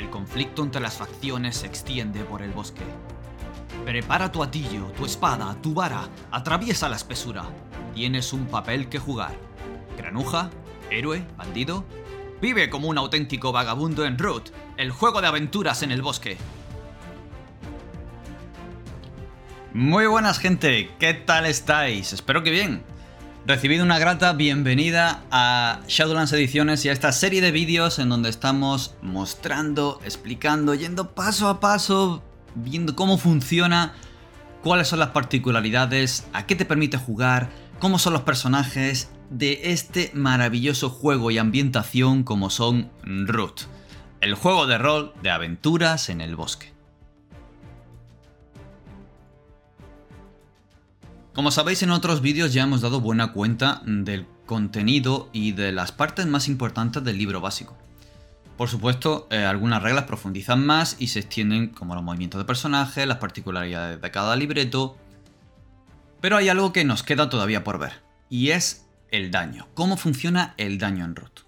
El conflicto entre las facciones se extiende por el bosque. Prepara tu atillo, tu espada, tu vara, atraviesa la espesura. Tienes un papel que jugar. Granuja, héroe, bandido. Vive como un auténtico vagabundo en Root, el juego de aventuras en el bosque. Muy buenas gente, ¿qué tal estáis? Espero que bien. Recibido una grata bienvenida a Shadowlands Ediciones y a esta serie de vídeos en donde estamos mostrando, explicando, yendo paso a paso, viendo cómo funciona, cuáles son las particularidades, a qué te permite jugar, cómo son los personajes de este maravilloso juego y ambientación como son Root, el juego de rol de aventuras en el bosque. Como sabéis en otros vídeos ya hemos dado buena cuenta del contenido y de las partes más importantes del libro básico. Por supuesto, eh, algunas reglas profundizan más y se extienden como los movimientos de personajes, las particularidades de cada libreto. Pero hay algo que nos queda todavía por ver, y es el daño. ¿Cómo funciona el daño en root?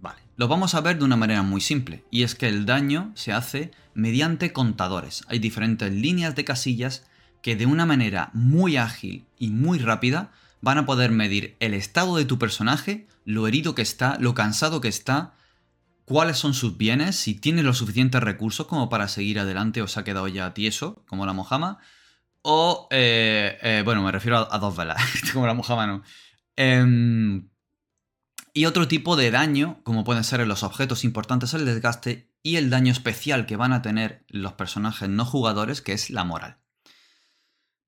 Vale, lo vamos a ver de una manera muy simple, y es que el daño se hace mediante contadores. Hay diferentes líneas de casillas que de una manera muy ágil y muy rápida van a poder medir el estado de tu personaje, lo herido que está, lo cansado que está, cuáles son sus bienes, si tiene los suficientes recursos como para seguir adelante o se ha quedado ya tieso, como la Mojama. O, eh, eh, bueno, me refiero a, dos velas, como la Mojama no. Em, y otro tipo de daño, como pueden ser los objetos importantes, el desgaste y el daño especial que van a tener los personajes no jugadores, que es la moral.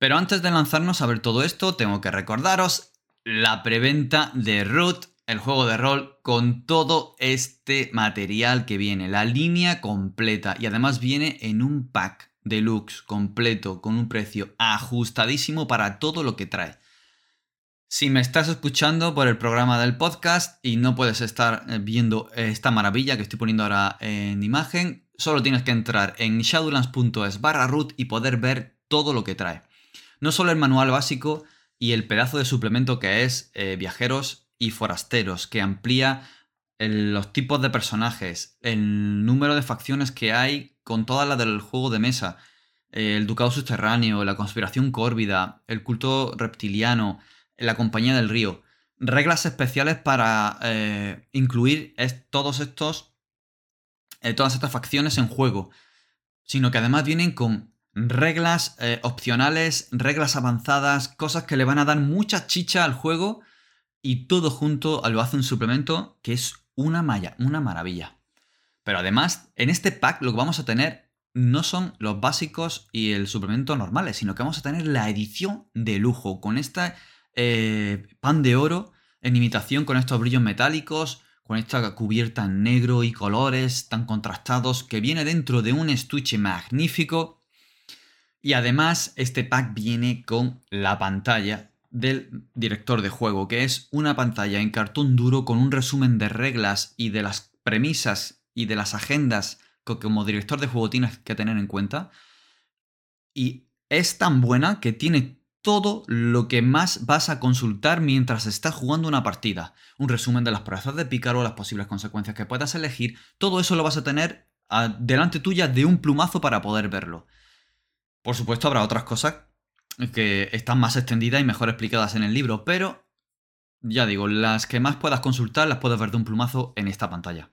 Pero antes de lanzarnos a ver todo esto, tengo que recordaros la preventa de Root el juego de rol con todo este material que viene, la línea completa y además viene en un pack deluxe completo con un precio ajustadísimo para todo lo que trae. Si me estás escuchando por el programa del podcast y no puedes estar eh, viendo esta maravilla que estoy poniendo ahora en imagen, solo tienes que entrar en shadowlands.es barra root y poder ver todo lo que trae. No solo el manual básico y el pedazo de suplemento que es eh, Viajeros y Forasteros, que amplía los tipos de personajes, el número de facciones que hay con toda la del juego de mesa, el ducado subterráneo, la conspiración córvida, el culto reptiliano, la compañía del río. Reglas especiales para eh, incluir todos estos, eh, todas estas facciones en juego, sino que además vienen con reglas eh, opcionales, reglas avanzadas, cosas que le van a dar mucha chicha al juego y todo junto lo hace un suplemento que es una, malla, una maravilla. Pero además, en este pack lo que vamos a tener no son los básicos y el suplemento normales, sino que vamos a tener la edición de lujo con esta eh, pan de oro en imitación con estos brillos metálicos, con esta cubierta en negro y colores tan contrastados que viene dentro de un estuche magnífico. Y además este pack viene con la pantalla del director de juego, que es una pantalla en cartón duro con un resumen de reglas y de las premisas y de las agendas que como director de juego tienes que tener en cuenta. Y es tan buena que tiene todo lo que más vas a consultar mientras estás jugando una partida. Un resumen de las proezas de Pícaro, las posibles consecuencias que puedas elegir. Todo eso lo vas a tener delante tuya de un plumazo para poder verlo. Por supuesto, habrá otras cosas que están más extendidas y mejor explicadas en el libro, pero ya digo, las que más puedas consultar las puedes ver de un plumazo en esta pantalla.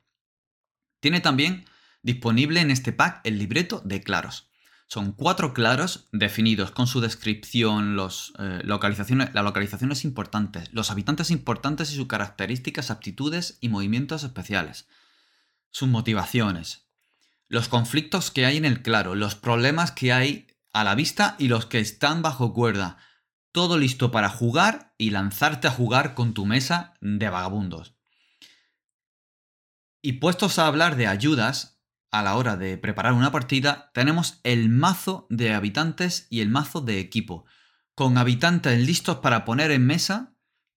Tiene también disponible en este pack el libreto de claros. Son cuatro claros definidos con su descripción, eh, las localizaciones importantes, los habitantes importantes y sus características, aptitudes y movimientos especiales, sus motivaciones, los conflictos que hay en el claro, los problemas que hay a la vista y los que están bajo cuerda. Todo listo para jugar y lanzarte a jugar con tu mesa de vagabundos. Y puestos a hablar de ayudas a la hora de preparar una partida, tenemos el mazo de habitantes y el mazo de equipo, con habitantes listos para poner en mesa,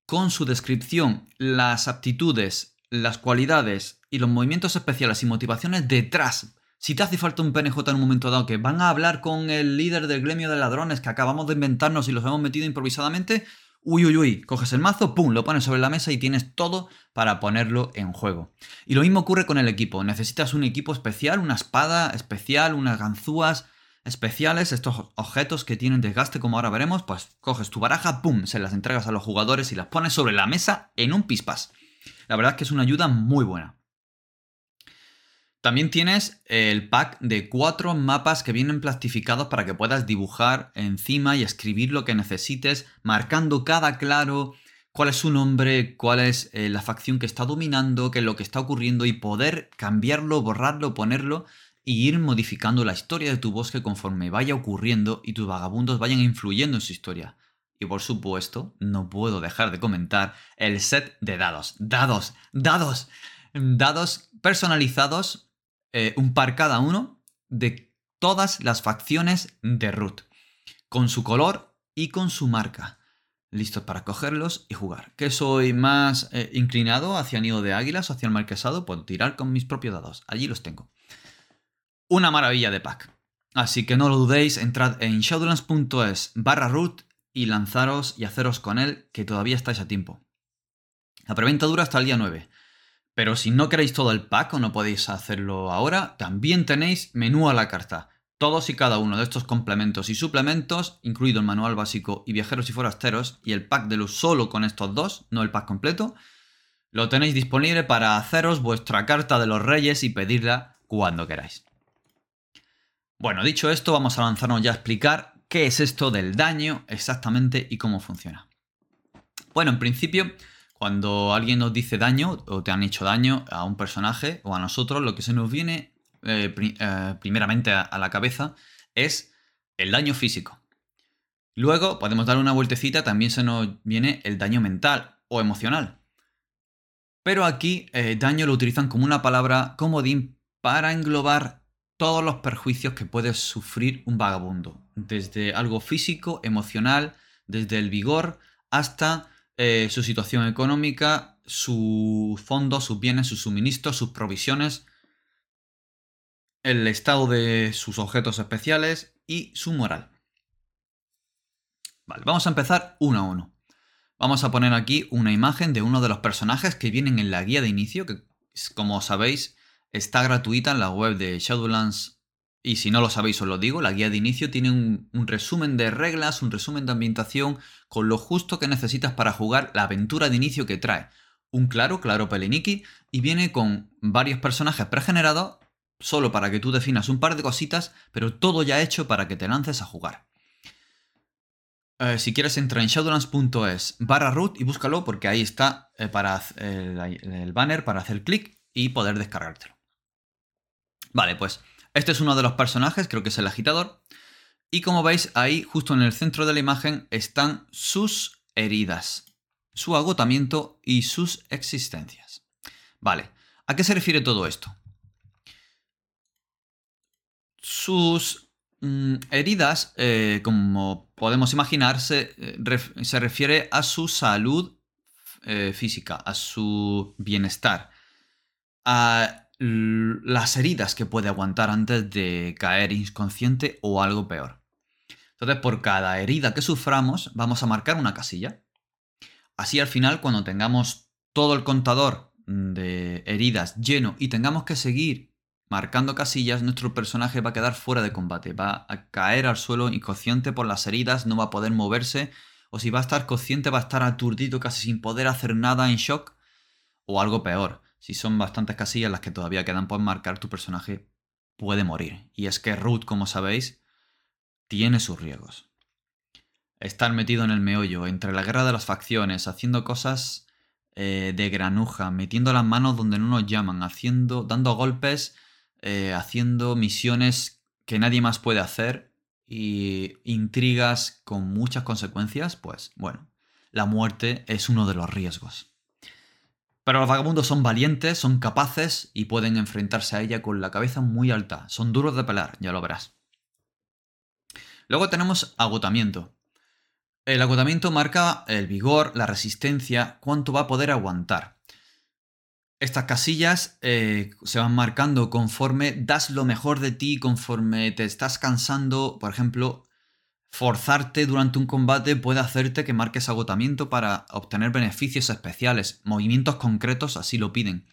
con su descripción, las aptitudes, las cualidades y los movimientos especiales y motivaciones detrás si te hace falta un PNJ en un momento dado que van a hablar con el líder del gremio de ladrones que acabamos de inventarnos y los hemos metido improvisadamente, Uy, uy, uy, coges el mazo, pum, lo pones sobre la mesa y tienes todo para ponerlo en juego. Y lo mismo ocurre con el equipo. Necesitas un equipo especial, una espada especial, unas ganzúas especiales, estos objetos que tienen desgaste como ahora veremos, pues coges tu baraja, pum, se las entregas a los jugadores y las pones sobre la mesa en un pispas. La verdad es que es una ayuda muy buena. También tienes el pack de cuatro mapas que vienen plastificados para que puedas dibujar encima y escribir lo que necesites, marcando cada claro cuál es su nombre, cuál es eh, la facción que está dominando, qué es lo que está ocurriendo y poder cambiarlo, borrarlo, ponerlo y ir modificando la historia de tu bosque conforme vaya ocurriendo y tus vagabundos vayan influyendo en su historia. Y por supuesto, no puedo dejar de comentar el set de dados. Dados, dados, dados personalizados eh, un par cada uno de todas las facciones de Root, con su color y con su marca. Listos para cogerlos y jugar. ¿Que soy más eh, inclinado hacia Nido de Águilas o hacia el Marquesado? Puedo tirar con mis propios dados. Allí los tengo. Una maravilla de pack. Así que no lo dudéis, entrad en shadowlands.es barra root y lanzaros y haceros con él, que todavía estáis a tiempo. La preventa dura hasta el día 9. Pero si no queréis todo el pack o no podéis hacerlo ahora, también tenéis menú a la carta. Todos y cada uno de estos complementos y suplementos, incluido el manual básico y viajeros y forasteros, y el pack de luz solo con estos dos, no el pack completo, lo tenéis disponible para haceros vuestra carta de los reyes y pedirla cuando queráis. Bueno, dicho esto, vamos a lanzarnos ya a explicar qué es esto del daño exactamente y cómo funciona. Bueno, en principio, cuando alguien nos dice daño o te han hecho daño a un personaje o a nosotros, lo que se nos viene eh, eh, primeramente a, la cabeza es el daño físico. Luego podemos dar una vueltecita, también se nos viene el daño mental o emocional. Pero aquí eh, daño lo utilizan como una palabra comodín para englobar todos los perjuicios que puede sufrir un vagabundo. Desde algo físico, emocional, desde el vigor hasta eh, su situación económica, sus fondos, sus bienes, sus suministros, sus provisiones, el estado de sus objetos especiales y su moral. Vale, vamos a empezar uno a uno. Vamos a poner aquí una imagen de uno de los personajes que vienen en la guía de inicio, que como sabéis está gratuita en la web de Shadowlands y si no lo sabéis os lo digo, la guía de inicio tiene un, resumen de reglas, un resumen de ambientación, con lo justo que necesitas para jugar la aventura de inicio que trae. Un claro, claro Peleniki, y viene con varios personajes pregenerados, solo para que tú definas un par de cositas, pero todo ya hecho para que te lances a jugar. Eh, si quieres entra en shadowlands.es barra root y búscalo porque ahí está eh, para el banner para hacer clic y poder descargártelo. Vale, pues este es uno de los personajes, creo que es el agitador. Y como veis, ahí justo en el centro de la imagen están sus heridas, su agotamiento y sus existencias. Vale, ¿a qué se refiere todo esto? Sus mm, heridas, eh, como podemos imaginar, se, eh, refiere a su salud eh, física, a su bienestar, a las heridas que puede aguantar antes de caer inconsciente o algo peor. Entonces, por cada herida que suframos, vamos a marcar una casilla. Así al final, cuando tengamos todo el contador de heridas lleno y tengamos que seguir marcando casillas, nuestro personaje va a quedar fuera de combate, va a caer al suelo inconsciente por las heridas, no va a poder moverse, o si va a estar consciente va a estar aturdido casi sin poder hacer nada en shock, o algo peor si son bastantes casillas las que todavía quedan por marcar, tu personaje puede morir. Y es que Root, como sabéis, tiene sus riesgos. Estar metido en el meollo, entre la guerra de las facciones, haciendo cosas eh, de granuja, metiendo las manos donde no nos llaman, haciendo, dando golpes, eh, haciendo misiones que nadie más puede hacer y intrigas con muchas consecuencias, pues bueno, la muerte es uno de los riesgos. Pero los vagabundos son valientes, son capaces y pueden enfrentarse a ella con la cabeza muy alta. Son duros de pelar, ya lo verás. Luego tenemos agotamiento. El agotamiento marca el vigor, la resistencia, cuánto va a poder aguantar. Estas casillas eh, se van marcando conforme das lo mejor de ti, conforme te estás cansando. Por ejemplo, Forzarte durante un combate puede hacerte que marques agotamiento para obtener beneficios especiales. Movimientos concretos así lo piden.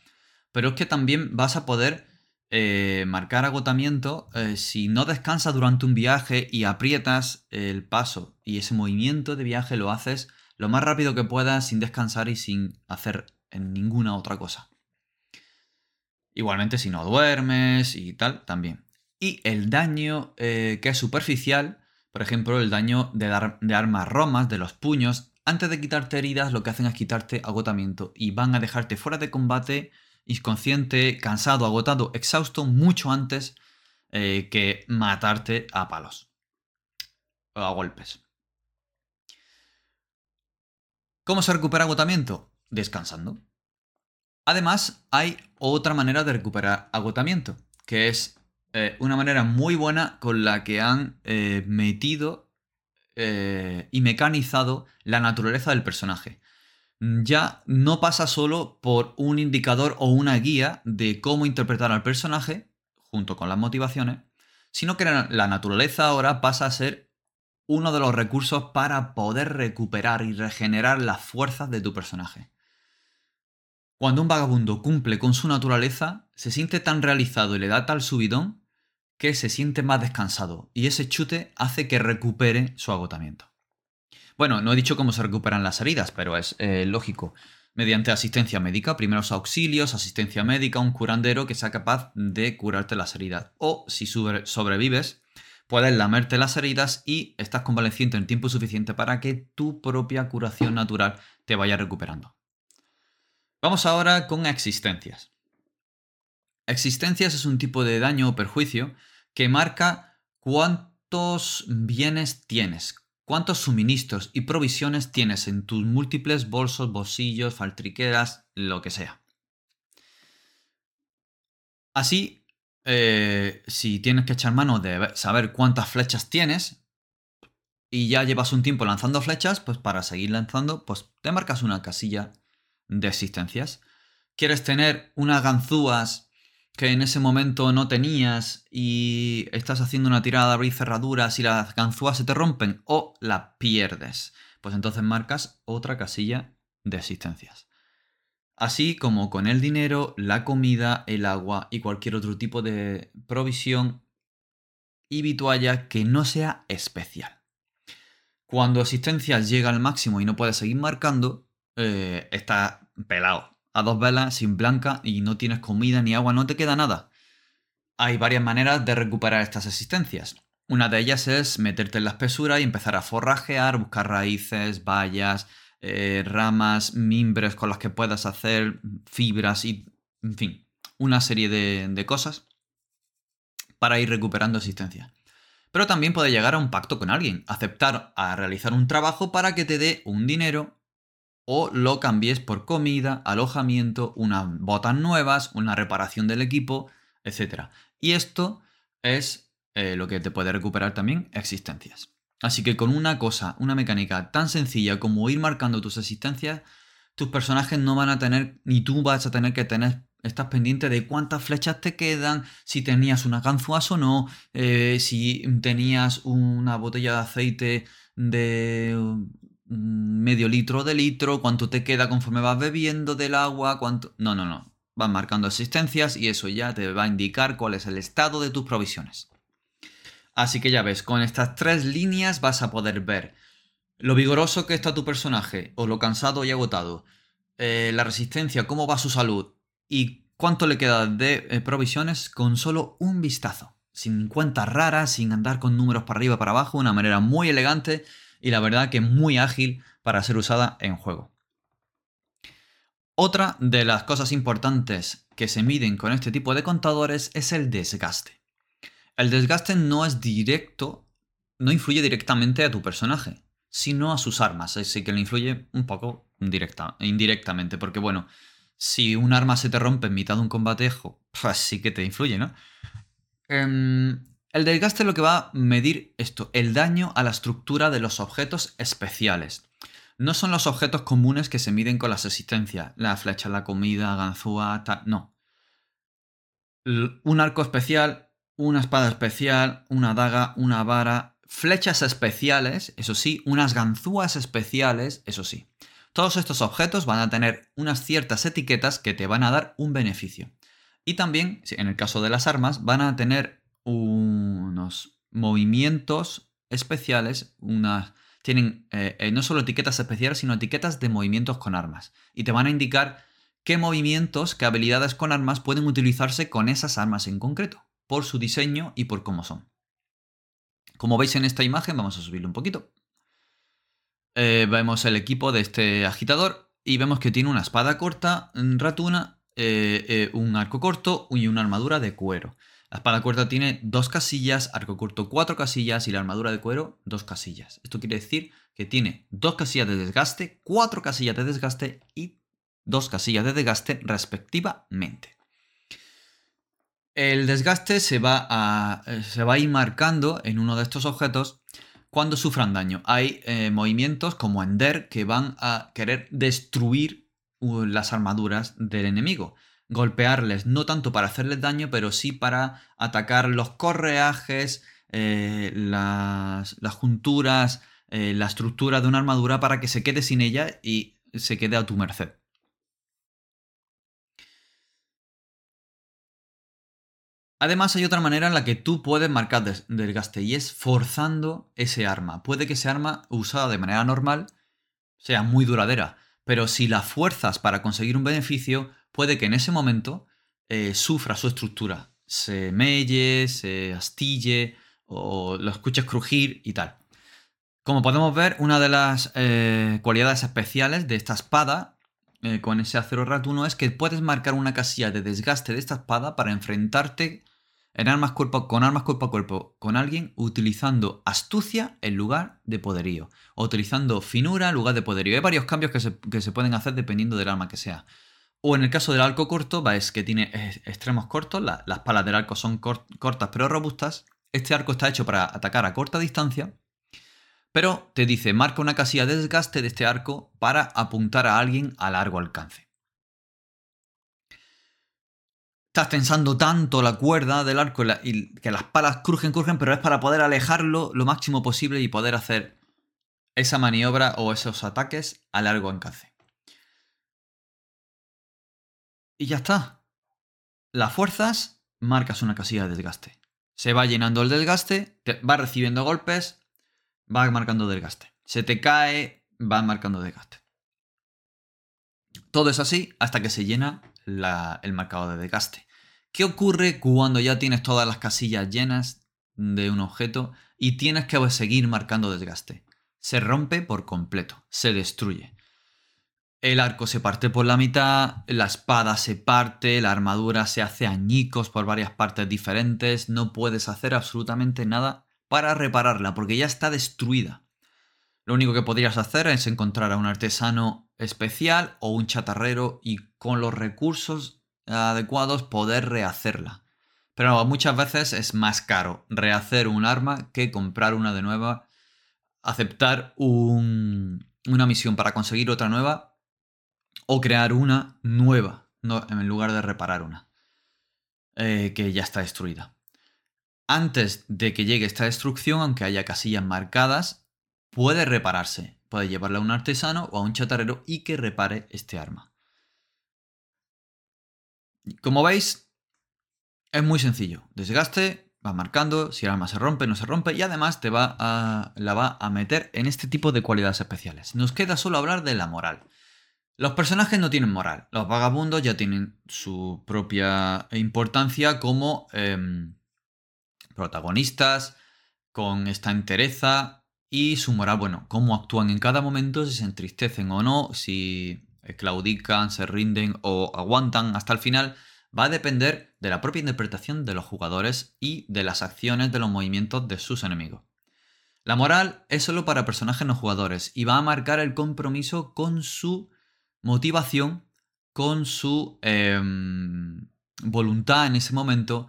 Pero es que también vas a poder eh, marcar agotamiento eh, si no descansas durante un viaje y aprietas el paso y ese movimiento de viaje lo haces lo más rápido que puedas sin descansar y sin hacer ninguna otra cosa. Igualmente si no duermes y tal, también. Y el daño eh, que es superficial por ejemplo, el daño de, de armas romas, de los puños, antes de quitarte heridas, lo que hacen es quitarte agotamiento y van a dejarte fuera de combate, inconsciente, cansado, agotado, exhausto, mucho antes eh, que matarte a palos o a golpes. ¿Cómo se recupera agotamiento? Descansando. Además, hay otra manera de recuperar agotamiento, que es eh, una manera muy buena con la que han eh, metido eh, y mecanizado la naturaleza del personaje. Ya no pasa solo por un indicador o una guía de cómo interpretar al personaje, junto con las motivaciones, sino que la naturaleza ahora pasa a ser uno de los recursos para poder recuperar y regenerar las fuerzas de tu personaje. Cuando un vagabundo cumple con su naturaleza, se siente tan realizado y le da tal subidón que se siente más descansado y ese chute hace que recupere su agotamiento. Bueno, no he dicho cómo se recuperan las heridas, pero es eh, lógico. Mediante asistencia médica, primeros auxilios, asistencia médica, un curandero que sea capaz de curarte las heridas. O si sobrevives, puedes lamerte las heridas y estás convaleciente en tiempo suficiente para que tu propia curación natural te vaya recuperando. Vamos ahora con existencias. Existencias es un tipo de daño o perjuicio que marca cuántos bienes tienes, cuántos suministros y provisiones tienes en tus múltiples bolsos, bolsillos, faltriqueras, lo que sea. Así, eh, si tienes que echar mano de saber cuántas flechas tienes y ya llevas un tiempo lanzando flechas, pues para seguir lanzando, pues te marcas una casilla de existencias. ¿Quieres tener unas ganzúas que en ese momento no tenías y estás haciendo una tirada de abrir cerraduras y las ganzúas se te rompen o la pierdes, pues entonces marcas otra casilla de existencias. Así como con el dinero, la comida, el agua y cualquier otro tipo de provisión y vitualla que no sea especial. Cuando existencias llega al máximo y no puedes seguir marcando, eh, está pelado a dos velas, sin blanca y no tienes comida ni agua, no te queda nada. Hay varias maneras de recuperar estas existencias. Una de ellas es meterte en la espesura y empezar a forrajear, buscar raíces, bayas, eh, ramas, mimbres con las que puedas hacer fibras y, en fin, una serie de, de cosas para ir recuperando existencia. Pero también puede llegar a un pacto con alguien, aceptar a realizar un trabajo para que te dé un dinero o lo cambies por comida, alojamiento, unas botas nuevas, una reparación del equipo, etc. Y esto es eh, lo que te puede recuperar también existencias. Así que con una cosa, una mecánica tan sencilla como ir marcando tus existencias, tus personajes no van a tener, ni tú vas a tener que tener, estás pendiente de cuántas flechas te quedan, si tenías una ganzúas o no, eh, si tenías una botella de aceite de medio litro de litro, cuánto te queda conforme vas bebiendo del agua, cuánto... No, no, no. Vas marcando existencias y eso ya te va a indicar cuál es el estado de tus provisiones. Así que ya ves, con estas tres líneas vas a poder ver lo vigoroso que está tu personaje o lo cansado y agotado, eh, la resistencia, cómo va su salud y cuánto le queda de eh, provisiones con solo un vistazo. Sin cuentas raras, sin andar con números para arriba y para abajo, una manera muy elegante y la verdad que muy ágil para ser usada en juego. Otra de las cosas importantes que se miden con este tipo de contadores es el desgaste. El desgaste no es directo, no influye directamente a tu personaje, sino a sus armas, así que le influye un poco directa, indirectamente, porque bueno, si un arma se te rompe en mitad de un combatejo, pues sí que te influye, ¿no? Em, el desgaste es lo que va a medir esto, el daño a la estructura de los objetos especiales. No son los objetos comunes que se miden con las existencias, la flecha, la comida, ganzúa, tal, no. Un arco especial, una espada especial, una daga, una vara, flechas especiales, eso sí, unas ganzúas especiales, eso sí. Todos estos objetos van a tener unas ciertas etiquetas que te van a dar un beneficio. Y también, en el caso de las armas, van a tener unos movimientos especiales, tienen eh, eh, no solo etiquetas especiales, sino etiquetas de movimientos con armas. Y te van a indicar qué movimientos, qué habilidades con armas pueden utilizarse con esas armas en concreto, por su diseño y por cómo son. Como veis en esta imagen, vamos a subirlo un poquito. Eh, vemos el equipo de este agitador y vemos que tiene una espada corta, ratuna, un arco corto y una armadura de cuero. La espada corta tiene dos casillas, arco corto cuatro casillas y la armadura de cuero dos casillas. Esto quiere decir que tiene dos casillas de desgaste, cuatro casillas de desgaste y dos casillas de desgaste respectivamente. El desgaste se va, a, eh, se va a ir marcando en uno de estos objetos cuando sufran daño. Hay eh, movimientos como Ender que van a querer destruir uh, las armaduras del enemigo golpearles, no tanto para hacerles daño, pero sí para atacar los correajes, eh, las, junturas, eh, la estructura de una armadura para que se quede sin ella y se quede a tu merced. Además hay otra manera en la que tú puedes marcar desgaste y es forzando ese arma. Puede que ese arma usada de manera normal sea muy duradera, pero si la fuerzas para conseguir un beneficio, puede que en ese momento eh, sufra su estructura, se melle, se astille o lo escuches crujir y tal. Como podemos ver, una de las eh, cualidades especiales de esta espada eh, con ese acero ratuno es que puedes marcar una casilla de desgaste de esta espada para enfrentarte en armas cuerpo, con armas cuerpo a cuerpo con alguien utilizando astucia en lugar de poderío, o utilizando finura en lugar de poderío. Hay varios cambios que se, que se pueden hacer dependiendo del arma que sea. O en el caso del arco corto, es que tiene extremos cortos, las palas del arco son cortas pero robustas. Este arco está hecho para atacar a corta distancia, pero te dice, marca una casilla de desgaste de este arco para apuntar a alguien a largo alcance. Estás tensando tanto la cuerda del arco y que las palas crujen, crujen, pero es para poder alejarlo lo máximo posible y poder hacer esa maniobra o esos ataques a largo alcance. Y ya está. Las fuerzas, marcas una casilla de desgaste. Se va llenando el desgaste, va recibiendo golpes, va marcando desgaste. Se te cae, va marcando desgaste. Todo es así hasta que se llena el marcador de desgaste. ¿Qué ocurre cuando ya tienes todas las casillas llenas de un objeto y tienes que seguir marcando desgaste? Se rompe por completo, se destruye. El arco se parte por la mitad, la espada se parte, la armadura se hace añicos por varias partes diferentes, no puedes hacer absolutamente nada para repararla porque ya está destruida. Lo único que podrías hacer es encontrar a un artesano especial o un chatarrero y con los recursos adecuados poder rehacerla. Pero muchas veces es más caro rehacer un arma que comprar una de nueva, aceptar una misión para conseguir otra nueva o crear una nueva en lugar de reparar una eh, que ya está destruida. Antes de que llegue esta destrucción, aunque haya casillas marcadas, puede repararse. Puede llevarla a un artesano o a un chatarrero y que repare este arma. Como veis, es muy sencillo. Desgaste, va marcando si el arma se rompe, no se rompe y además te va a, la va a meter en este tipo de cualidades especiales. Nos queda solo hablar de la moral. Los personajes no tienen moral. Los vagabundos ya tienen su propia importancia como em, protagonistas, con esta entereza y su moral, bueno, cómo actúan en cada momento, si se entristecen o no, si claudican, se rinden o aguantan hasta el final, va a depender de la propia interpretación de los jugadores y de las acciones de los movimientos de sus enemigos. La moral es solo para personajes no jugadores y va a marcar el compromiso con su motivación con su em, voluntad en ese momento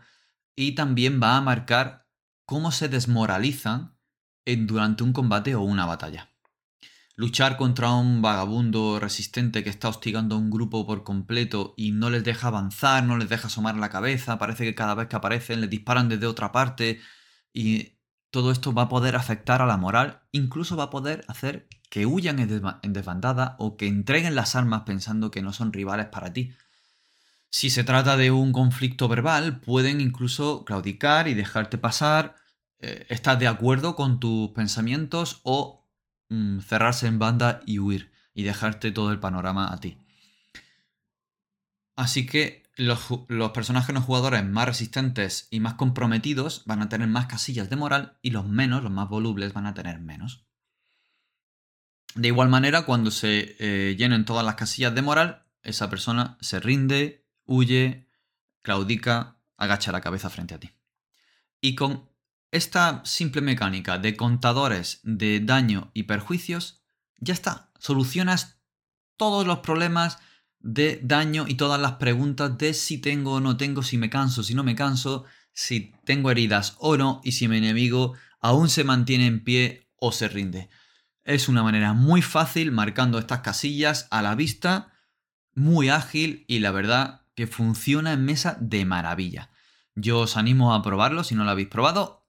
y también va a marcar cómo se desmoralizan durante un combate o una batalla. Luchar contra un vagabundo resistente que está hostigando a un grupo por completo y no les deja avanzar, no les deja asomar la cabeza, parece que cada vez que aparecen les disparan desde otra parte y todo esto va a poder afectar a la moral, incluso va a poder hacer que huyan en desbandada o que entreguen las armas pensando que no son rivales para ti. Si se trata de un conflicto verbal, pueden incluso claudicar y dejarte pasar, eh, estar de acuerdo con tus pensamientos o mm, cerrarse en banda y huir y dejarte todo el panorama a ti. Así que los, los, personajes no jugadores más resistentes y más comprometidos van a tener más casillas de moral y los menos, los más volubles, van a tener menos. De igual manera, cuando se eh, llenen todas las casillas de moral, esa persona se rinde, huye, claudica, agacha la cabeza frente a ti. Y con esta simple mecánica de contadores de daño y perjuicios, ya está. Solucionas todos los problemas de daño y todas las preguntas de si tengo o no tengo, si me canso, si no me canso, si tengo heridas o no, y si mi enemigo aún se mantiene en pie o se rinde. Es una manera muy fácil marcando estas casillas a la vista, muy ágil y la verdad que funciona en mesa de maravilla. Yo os animo a probarlo si no lo habéis probado.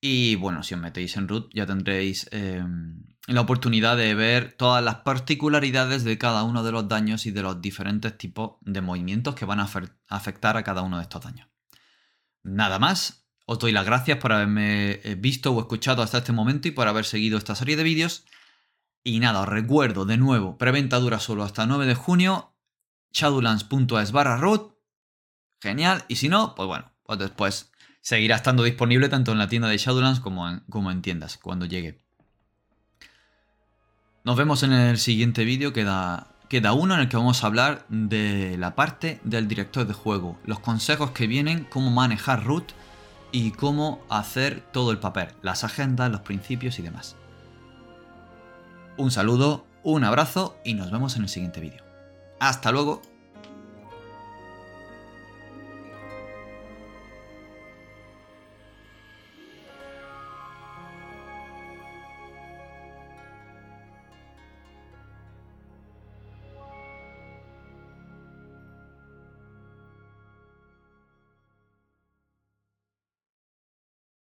Y bueno, si os metéis en root ya tendréis em, la oportunidad de ver todas las particularidades de cada uno de los daños y de los diferentes tipos de movimientos que van a afectar a cada uno de estos daños. Nada más, os doy las gracias por haberme eh, visto o escuchado hasta este momento y por haber seguido esta serie de vídeos. Y nada, os recuerdo de nuevo, preventa dura solo hasta 9 de junio, shadowlands.es barra root, genial, y si no, pues bueno, pues después seguirá estando disponible tanto en la tienda de Shadowlands como como en tiendas cuando llegue. Nos vemos en el siguiente vídeo, queda, uno en el que vamos a hablar de la parte del director de juego, los consejos que vienen, cómo manejar root y cómo hacer todo el papel, las agendas, los principios y demás. Un saludo, un abrazo y nos vemos en el siguiente vídeo. ¡Hasta luego!